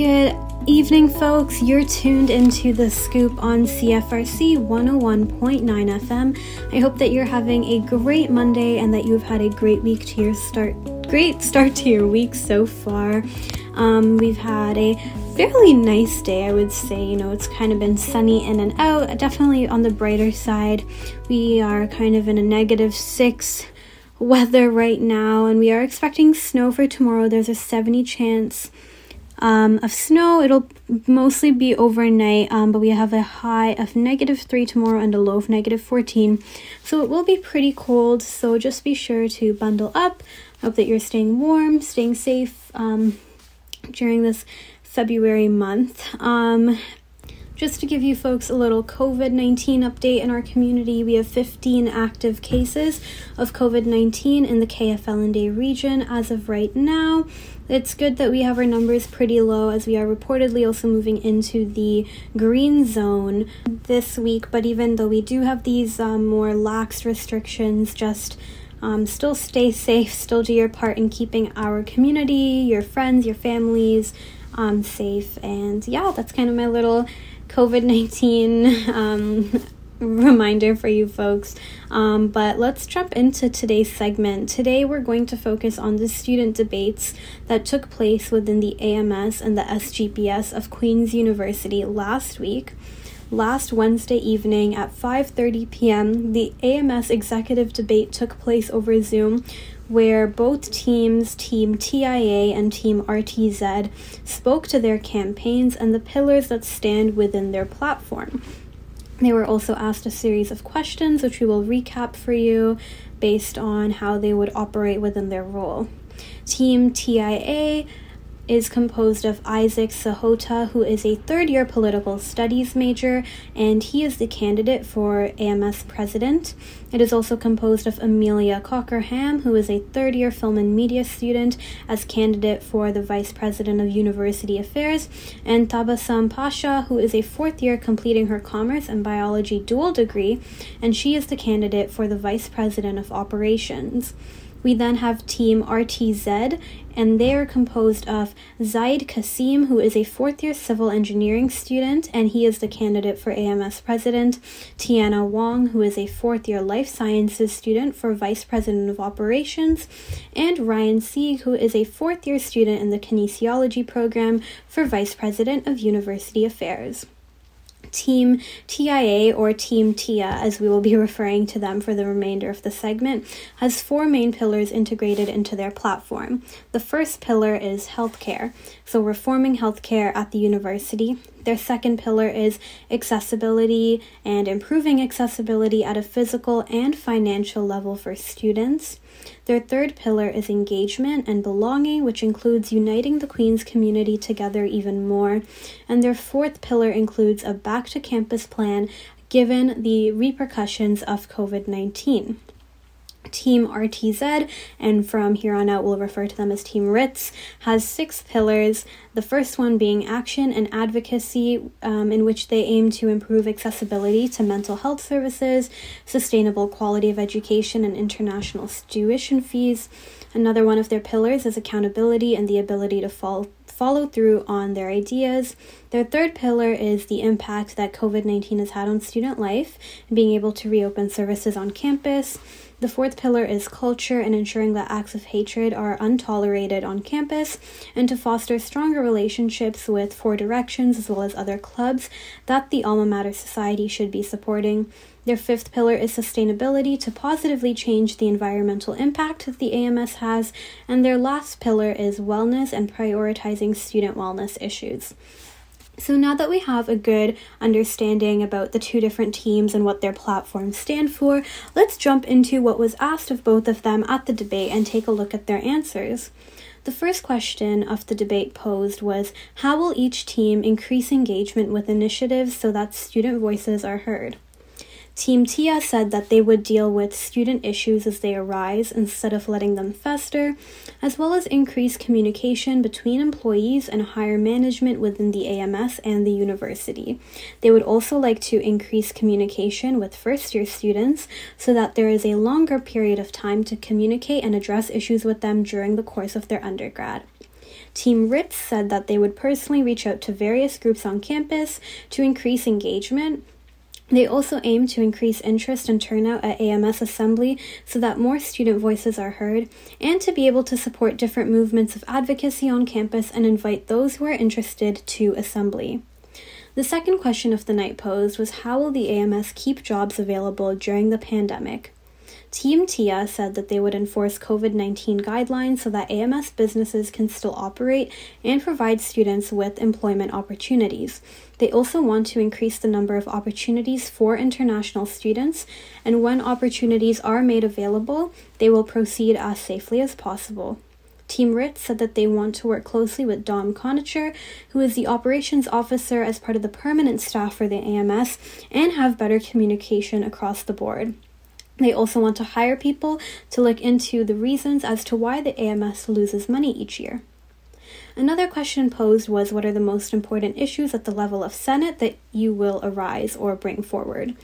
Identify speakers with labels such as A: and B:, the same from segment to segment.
A: Good evening, folks. You're tuned into the scoop on CFRC 101.9 FM. I hope that you're having a great Monday and that you've had a great week to your start. Great start to your week so far. Um, we've had a fairly nice day, I would say. You know, it's kind of been sunny in and out. Definitely on the brighter side. We are kind of in a negative six weather right now, and we are expecting snow for tomorrow. There's a 70 chance um, of snow. It'll mostly be overnight, um, but we have a high of negative 3 tomorrow and a low of negative 14. So it will be pretty cold, so just be sure to bundle up. Hope that you're staying warm, staying safe um, during this February month. Um, just to give you folks a little COVID 19 update in our community, we have 15 active cases of COVID 19 in the KFL&A region as of right now. It's good that we have our numbers pretty low as we are reportedly also moving into the green zone this week. But even though we do have these um, more lax restrictions, just um, still stay safe, still do your part in keeping our community, your friends, your families um, safe. And yeah, that's kind of my little COVID 19 um, reminder for you folks. Um, but let's jump into today's segment. Today, we're going to focus on the student debates that took place within the AMS and the SGPS of Queen's University last week. Last Wednesday evening at 5:30 p.m., the AMS executive debate took place over Zoom where both teams, Team TIA and Team RTZ, spoke to their campaigns and the pillars that stand within their platform. They were also asked a series of questions, which we will recap for you based on how they would operate within their role. Team TIA is composed of Isaac Sahota, who is a third year political studies major, and he is the candidate for AMS president. It is also composed of Amelia Cockerham, who is a third year film and media student, as candidate for the vice president of university affairs, and Tabassum Pasha, who is a fourth year completing her commerce and biology dual degree, and she is the candidate for the vice president of operations. We then have Team RTZ, and they are composed of Zaid Kasim, who is a fourth year civil engineering student, and he is the candidate for AMS president, Tiana Wong, who is a fourth year life sciences student for vice president of operations, and Ryan Sieg, who is a fourth year student in the kinesiology program for vice president of university affairs. Team TIA or Team TIA, as we will be referring to them for the remainder of the segment, has four main pillars integrated into their platform. The first pillar is healthcare, so reforming healthcare at the university. Their second pillar is accessibility and improving accessibility at a physical and financial level for students. Their third pillar is engagement and belonging, which includes uniting the Queen's community together even more. And their fourth pillar includes a back to campus plan given the repercussions of COVID 19. Team RTZ, and from here on out we'll refer to them as Team RITZ, has six pillars. The first one being action and advocacy, um, in which they aim to improve accessibility to mental health services, sustainable quality of education, and international tuition fees. Another one of their pillars is accountability and the ability to fall, follow through on their ideas. Their third pillar is the impact that COVID 19 has had on student life, being able to reopen services on campus. The fourth pillar is culture and ensuring that acts of hatred are untolerated on campus, and to foster stronger relationships with Four Directions as well as other clubs that the Alma Mater Society should be supporting. Their fifth pillar is sustainability to positively change the environmental impact that the AMS has, and their last pillar is wellness and prioritizing student wellness issues. So now that we have a good understanding about the two different teams and what their platforms stand for, let's jump into what was asked of both of them at the debate and take a look at their answers. The first question of the debate posed was How will each team increase engagement with initiatives so that student voices are heard? Team TIA said that they would deal with student issues as they arise instead of letting them fester, as well as increase communication between employees and higher management within the AMS and the university. They would also like to increase communication with first year students so that there is a longer period of time to communicate and address issues with them during the course of their undergrad. Team Ritz said that they would personally reach out to various groups on campus to increase engagement. They also aim to increase interest and turnout at AMS Assembly so that more student voices are heard, and to be able to support different movements of advocacy on campus and invite those who are interested to Assembly. The second question of the night posed was how will the AMS keep jobs available during the pandemic? Team TIA said that they would enforce COVID 19 guidelines so that AMS businesses can still operate and provide students with employment opportunities. They also want to increase the number of opportunities for international students, and when opportunities are made available, they will proceed as safely as possible. Team Ritz said that they want to work closely with Dom Conacher, who is the operations officer as part of the permanent staff for the AMS, and have better communication across the board. They also want to hire people to look into the reasons as to why the AMS loses money each year. Another question posed was what are the most important issues at the level of Senate that you will arise or bring forward?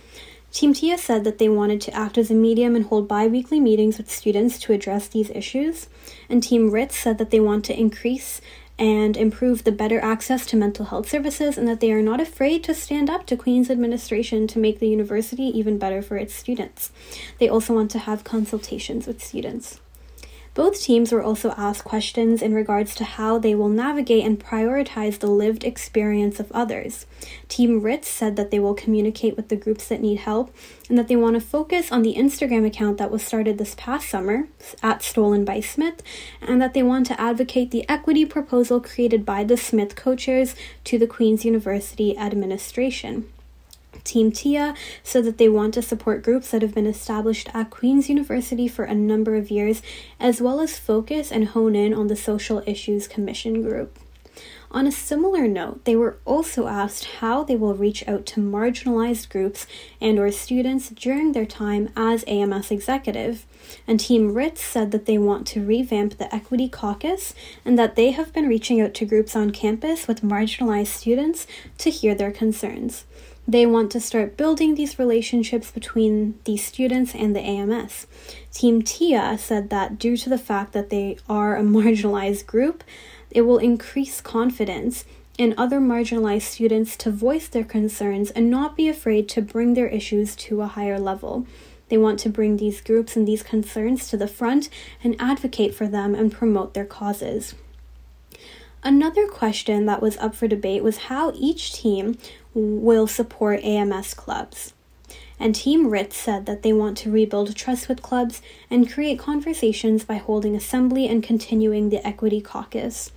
A: Team TIA said that they wanted to act as a medium and hold bi weekly meetings with students to address these issues. And Team Ritz said that they want to increase and improve the better access to mental health services and that they are not afraid to stand up to Queen's administration to make the university even better for its students. They also want to have consultations with students. Both teams were also asked questions in regards to how they will navigate and prioritize the lived experience of others. Team Ritz said that they will communicate with the groups that need help and that they want to focus on the Instagram account that was started this past summer at Stolen by Smith and that they want to advocate the equity proposal created by the Smith co chairs to the Queen's University administration. Team TIA said that they want to support groups that have been established at Queen's University for a number of years, as well as focus and hone in on the Social Issues Commission group. On a similar note, they were also asked how they will reach out to marginalized groups and or students during their time as AMS executive. And Team Ritz said that they want to revamp the Equity Caucus and that they have been reaching out to groups on campus with marginalized students to hear their concerns. They want to start building these relationships between the students and the AMS. Team TIA said that due to the fact that they are a marginalized group, it will increase confidence in other marginalized students to voice their concerns and not be afraid to bring their issues to a higher level. They want to bring these groups and these concerns to the front and advocate for them and promote their causes. Another question that was up for debate was how each team will support AMS clubs. And Team Ritz said that they want to rebuild trust with clubs and create conversations by holding assembly and continuing the equity caucus.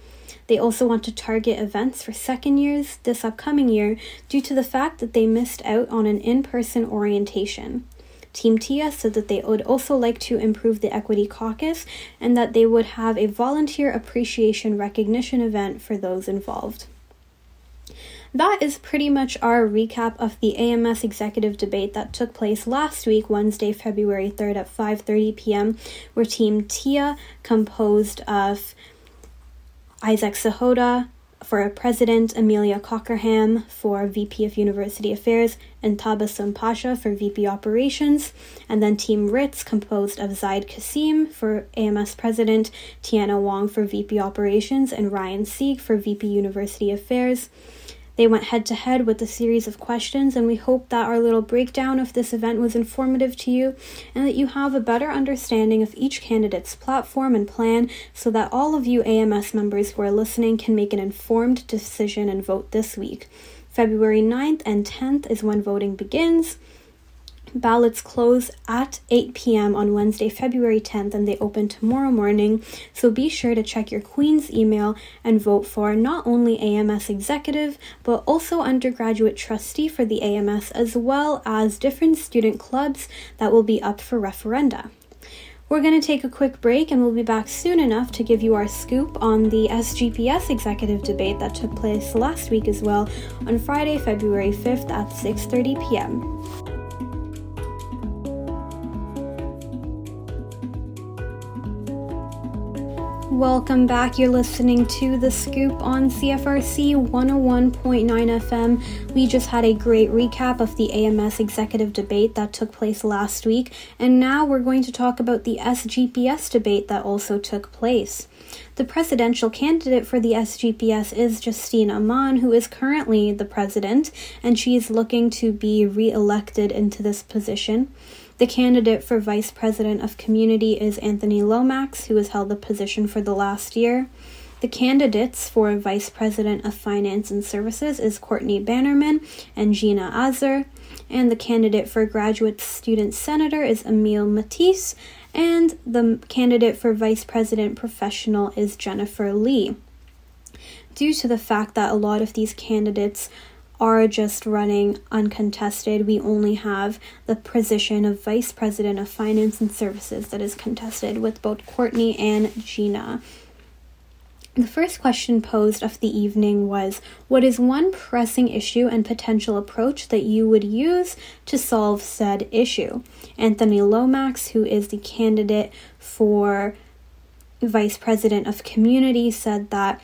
A: They also want to target events for second years this upcoming year due to the fact that they missed out on an in person orientation. Team TIA said that they would also like to improve the Equity Caucus and that they would have a volunteer appreciation recognition event for those involved that is pretty much our recap of the AMS executive debate that took place last week, Wednesday, February 3rd at 5:30 p.m., where Team Tia, composed of Isaac Sahota for President, Amelia Cockerham for VP of University Affairs, and Tabassum Pasha for VP Operations, and then Team Ritz, composed of Zaid Kasim for AMS President, Tiana Wong for VP Operations, and Ryan Sieg for VP University Affairs. They went head to head with a series of questions, and we hope that our little breakdown of this event was informative to you and that you have a better understanding of each candidate's platform and plan so that all of you AMS members who are listening can make an informed decision and vote this week. February 9th and 10th is when voting begins. Ballots close at 8 p.m. on Wednesday, February 10th, and they open tomorrow morning. So be sure to check your Queen's email and vote for not only AMS executive, but also undergraduate trustee for the AMS, as well as different student clubs that will be up for referenda. We're going to take a quick break and we'll be back soon enough to give you our scoop on the SGPS executive debate that took place last week as well on Friday, February 5th at 6:30 p.m. Welcome back. You're listening to The Scoop on CFRC 101.9 FM. We just had a great recap of the AMS executive debate that took place last week, and now we're going to talk about the SGPS debate that also took place. The presidential candidate for the SGPS is Justine Ammann, who is currently the president, and she is looking to be re elected into this position. The candidate for vice president of community is Anthony Lomax, who has held the position for the last year. The candidates for vice president of finance and services is Courtney Bannerman and Gina Azar, and the candidate for graduate student senator is Emile Matisse, and the candidate for vice president professional is Jennifer Lee. Due to the fact that a lot of these candidates are just running uncontested. We only have the position of Vice President of Finance and Services that is contested with both Courtney and Gina. The first question posed of the evening was What is one pressing issue and potential approach that you would use to solve said issue? Anthony Lomax, who is the candidate for Vice President of Community, said that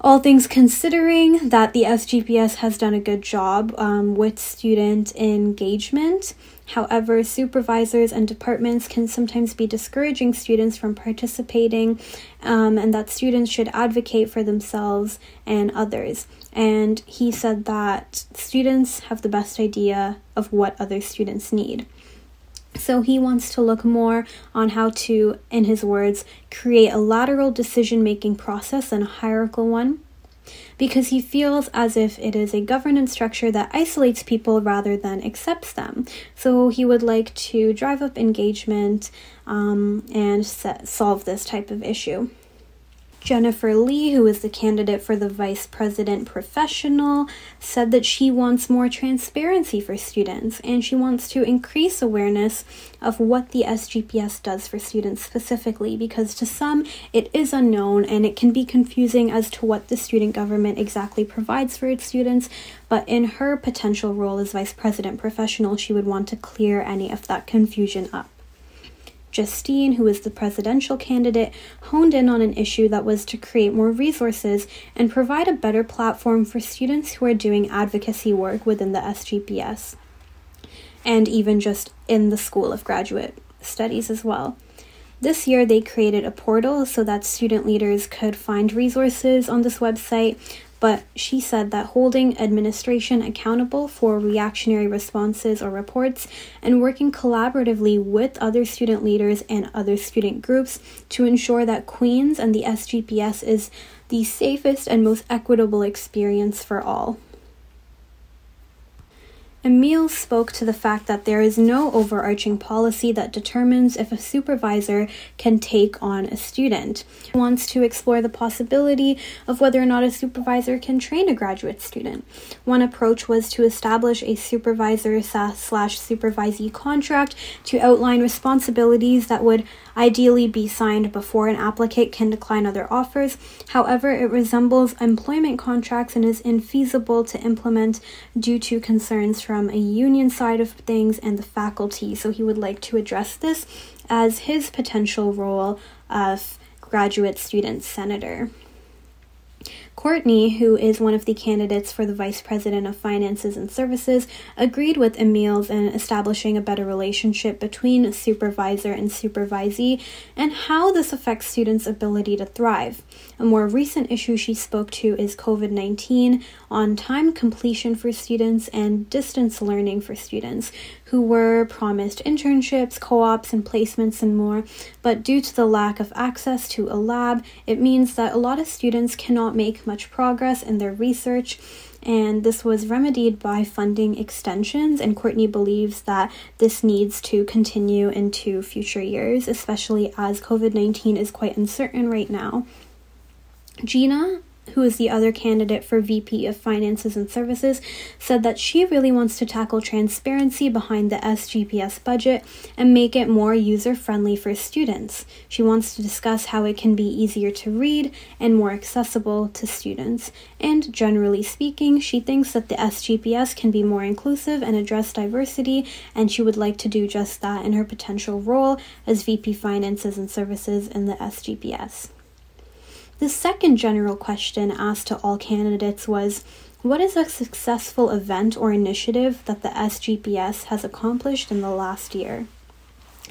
A: all things considering that the SGPS has done a good job um, with student engagement. However, supervisors and departments can sometimes be discouraging students from participating, um, and that students should advocate for themselves and others. And he said that students have the best idea of what other students need. So he wants to look more on how to, in his words, create a lateral decision making process than a hierarchical one. Because he feels as if it is a governance structure that isolates people rather than accepts them. So he would like to drive up engagement um, and set, solve this type of issue. Jennifer Lee, who is the candidate for the vice president professional, said that she wants more transparency for students and she wants to increase awareness of what the SGPS does for students specifically because to some it is unknown and it can be confusing as to what the student government exactly provides for its students. But in her potential role as vice president professional, she would want to clear any of that confusion up. Justine, who is the presidential candidate, honed in on an issue that was to create more resources and provide a better platform for students who are doing advocacy work within the SGPS and even just in the School of Graduate Studies as well. This year, they created a portal so that student leaders could find resources on this website but she said that holding administration accountable for reactionary responses or reports and working collaboratively with other student leaders and other student groups to ensure that Queens and the SGPS is the safest and most equitable experience for all. Emile spoke to the fact that there is no overarching policy that determines if a supervisor can take on a student. He wants to explore the possibility of whether or not a supervisor can train a graduate student. One approach was to establish a supervisor slash supervisee contract to outline responsibilities that would ideally be signed before an applicant can decline other offers. However, it resembles employment contracts and is infeasible to implement due to concerns from a union side of things and the faculty. So he would like to address this as his potential role of graduate student senator. Courtney, who is one of the candidates for the Vice President of Finances and Services, agreed with Emile's in establishing a better relationship between supervisor and supervisee and how this affects students' ability to thrive. A more recent issue she spoke to is COVID 19 on time completion for students and distance learning for students who were promised internships, co ops, and placements, and more. But due to the lack of access to a lab, it means that a lot of students cannot make much progress in their research. And this was remedied by funding extensions, and Courtney believes that this needs to continue into future years, especially as COVID 19 is quite uncertain right now. Gina who is the other candidate for VP of Finances and Services, said that she really wants to tackle transparency behind the SGPS budget and make it more user friendly for students. She wants to discuss how it can be easier to read and more accessible to students. And generally speaking, she thinks that the SGPS can be more inclusive and address diversity, and she would like to do just that in her potential role as VP Finances and Services in the SGPS. The second general question asked to all candidates was What is a successful event or initiative that the SGPS has accomplished in the last year?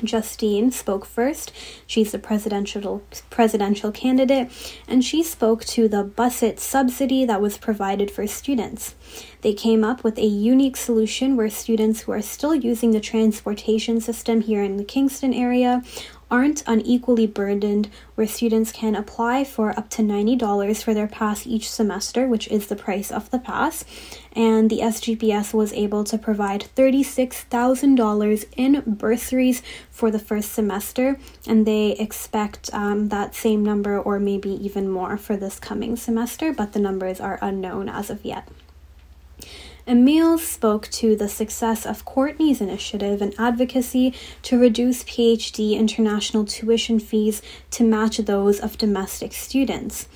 A: Justine spoke first. She's the presidential presidential candidate, and she spoke to the Busset subsidy that was provided for students. They came up with a unique solution where students who are still using the transportation system here in the Kingston area aren't unequally burdened, where students can apply for up to $90 for their pass each semester, which is the price of the pass. And the SGPS was able to provide $36,000 in bursaries for the first semester, and they expect um, that same number or maybe even more for this coming semester, but the numbers are unknown as of yet. Emile spoke to the success of Courtney's initiative and advocacy to reduce PhD international tuition fees to match those of domestic students.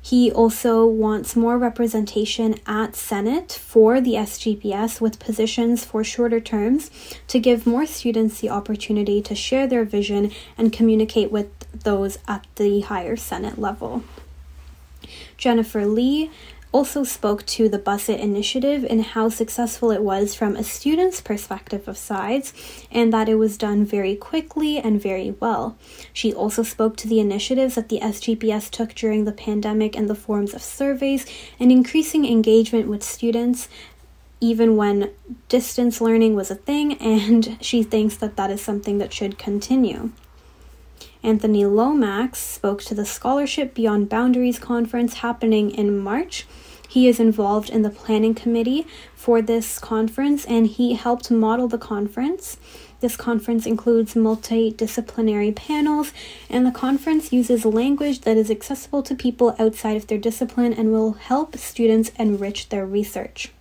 A: He also wants more representation at Senate for the SGPS with positions for shorter terms to give more students the opportunity to share their vision and communicate with those at the higher Senate level. Jennifer Lee also spoke to the Busset initiative and how successful it was from a student's perspective of sides, and that it was done very quickly and very well. She also spoke to the initiatives that the SGPS took during the pandemic in the forms of surveys and increasing engagement with students. Even when distance learning was a thing, and she thinks that that is something that should continue. Anthony Lomax spoke to the Scholarship Beyond Boundaries conference happening in March. He is involved in the planning committee for this conference and he helped model the conference. This conference includes multidisciplinary panels, and the conference uses language that is accessible to people outside of their discipline and will help students enrich their research.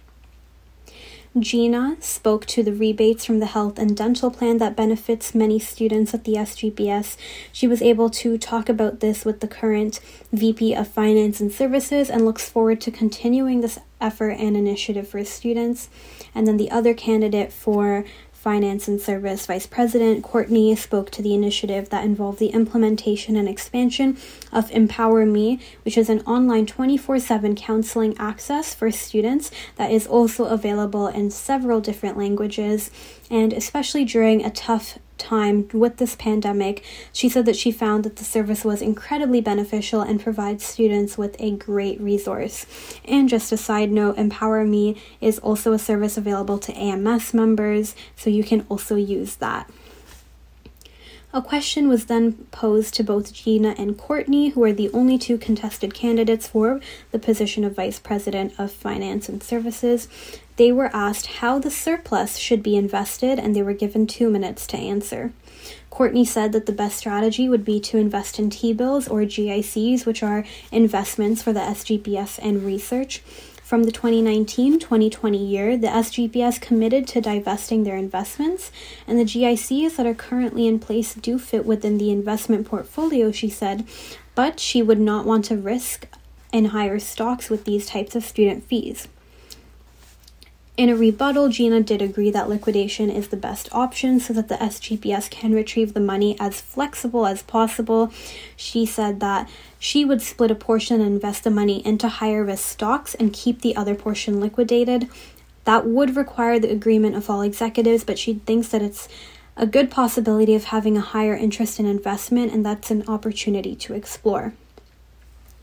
A: Gina spoke to the rebates from the health and dental plan that benefits many students at the SGPS. She was able to talk about this with the current VP of Finance and Services and looks forward to continuing this effort and initiative for students. And then the other candidate for Finance and Service Vice President Courtney spoke to the initiative that involved the implementation and expansion of Empower Me, which is an online 24 7 counseling access for students that is also available in several different languages. And especially during a tough time with this pandemic, she said that she found that the service was incredibly beneficial and provides students with a great resource. And just a side note, Empower Me is also a service available to AMS members, so you can also use that. A question was then posed to both Gina and Courtney, who are the only two contested candidates for the position of Vice President of Finance and Services. They were asked how the surplus should be invested, and they were given two minutes to answer. Courtney said that the best strategy would be to invest in T bills or GICs, which are investments for the SGPS and research. From the 2019 2020 year, the SGPS committed to divesting their investments, and the GICs that are currently in place do fit within the investment portfolio, she said, but she would not want to risk in higher stocks with these types of student fees. In a rebuttal, Gina did agree that liquidation is the best option so that the SGPS can retrieve the money as flexible as possible. She said that she would split a portion and invest the money into higher risk stocks and keep the other portion liquidated. That would require the agreement of all executives, but she thinks that it's a good possibility of having a higher interest in investment, and that's an opportunity to explore.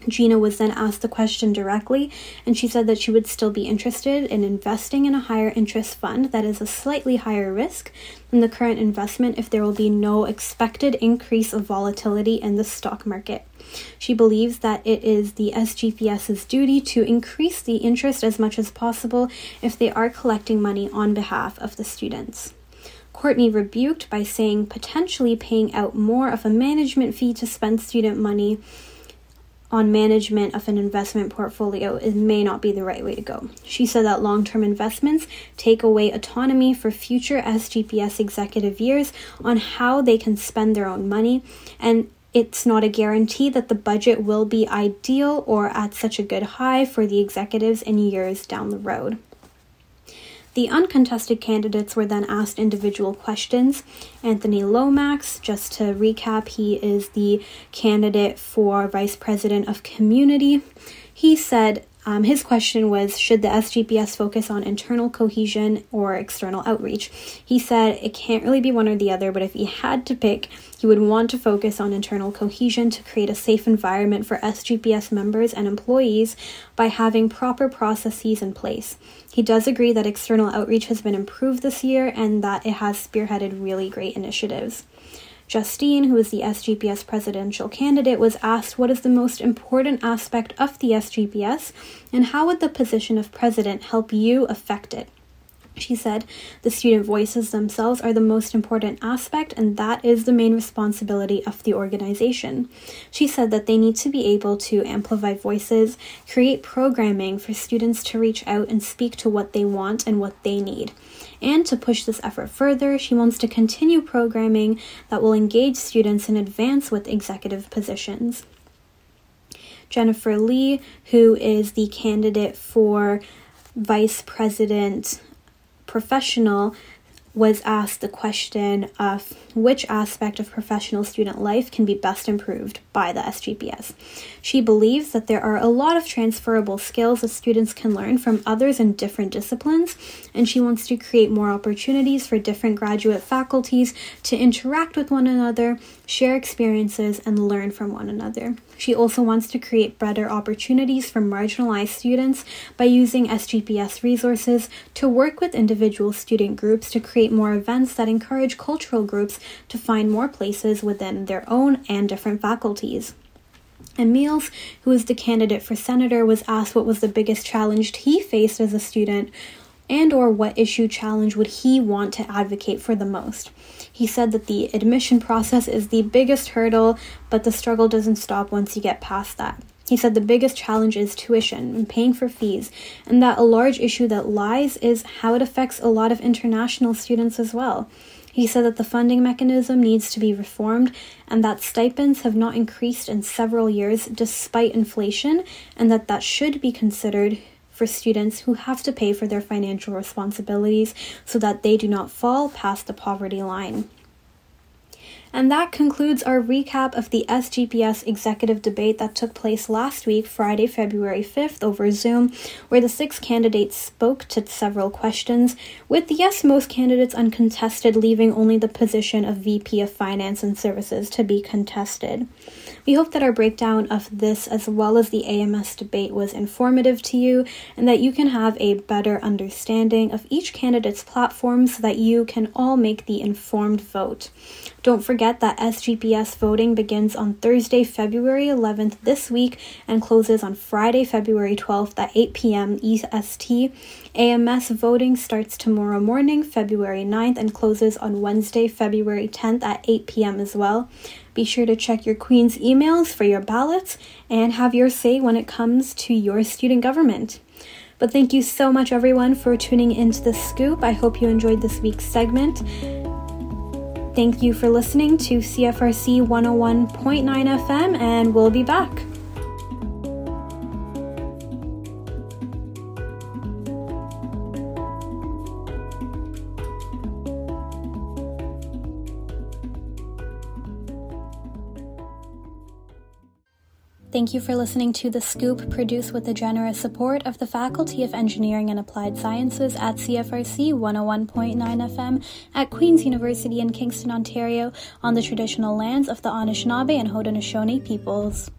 A: Gina was then asked the question directly, and she said that she would still be interested in investing in a higher interest fund that is a slightly higher risk than the current investment if there will be no expected increase of volatility in the stock market. She believes that it is the SGPS's duty to increase the interest as much as possible if they are collecting money on behalf of the students. Courtney rebuked by saying potentially paying out more of a management fee to spend student money on management of an investment portfolio it may not be the right way to go. She said that long term investments take away autonomy for future SGPS executive years on how they can spend their own money, and it's not a guarantee that the budget will be ideal or at such a good high for the executives in years down the road. The uncontested candidates were then asked individual questions. Anthony Lomax, just to recap, he is the candidate for Vice President of Community. He said, Um, his question was Should the SGPS focus on internal cohesion or external outreach? He said it can't really be one or the other, but if he had to pick, he would want to focus on internal cohesion to create a safe environment for SGPS members and employees by having proper processes in place. He does agree that external outreach has been improved this year and that it has spearheaded really great initiatives. Justine, who is the SGPS presidential candidate, was asked what is the most important aspect of the SGPS and how would the position of president help you affect it. She said the student voices themselves are the most important aspect, and that is the main responsibility of the organization. She said that they need to be able to amplify voices, create programming for students to reach out and speak to what they want and what they need. And to push this effort further, she wants to continue programming that will engage students and advance with executive positions. Jennifer Lee, who is the candidate for vice president professional was asked the question of which aspect of professional student life can be best improved by the SGPS. She believes that there are a lot of transferable skills that students can learn from others in different disciplines, and she wants to create more opportunities for different graduate faculties to interact with one another, share experiences, and learn from one another. She also wants to create better opportunities for marginalized students by using SGPS resources to work with individual student groups to create more events that encourage cultural groups to find more places within their own and different faculties. Emils, who is the candidate for senator, was asked what was the biggest challenge he faced as a student and or what issue challenge would he want to advocate for the most. He said that the admission process is the biggest hurdle, but the struggle doesn't stop once you get past that. He said the biggest challenge is tuition and paying for fees, and that a large issue that lies is how it affects a lot of international students as well. He said that the funding mechanism needs to be reformed and that stipends have not increased in several years despite inflation, and that that should be considered for students who have to pay for their financial responsibilities so that they do not fall past the poverty line. And that concludes our recap of the SGPS executive debate that took place last week, Friday, February 5th, over Zoom, where the six candidates spoke to several questions, with the yes, most candidates uncontested, leaving only the position of VP of Finance and Services to be contested. We hope that our breakdown of this, as well as the AMS debate, was informative to you and that you can have a better understanding of each candidate's platform so that you can all make the informed vote. Don't forget that SGPS voting begins on Thursday, February 11th this week and closes on Friday, February 12th at 8 p.m. EST. AMS voting starts tomorrow morning, February 9th, and closes on Wednesday, February 10th at 8 p.m. as well. Be sure to check your Queen's emails for your ballots and have your say when it comes to your student government. But thank you so much, everyone, for tuning into the scoop. I hope you enjoyed this week's segment. Thank you for listening to CFRC 101.9 FM, and we'll be back. Thank you for listening to The Scoop, produced with the generous support of the Faculty of Engineering and Applied Sciences at CFRC 101.9 FM at Queen's University in Kingston, Ontario, on the traditional lands of the Anishinaabe and Haudenosaunee peoples.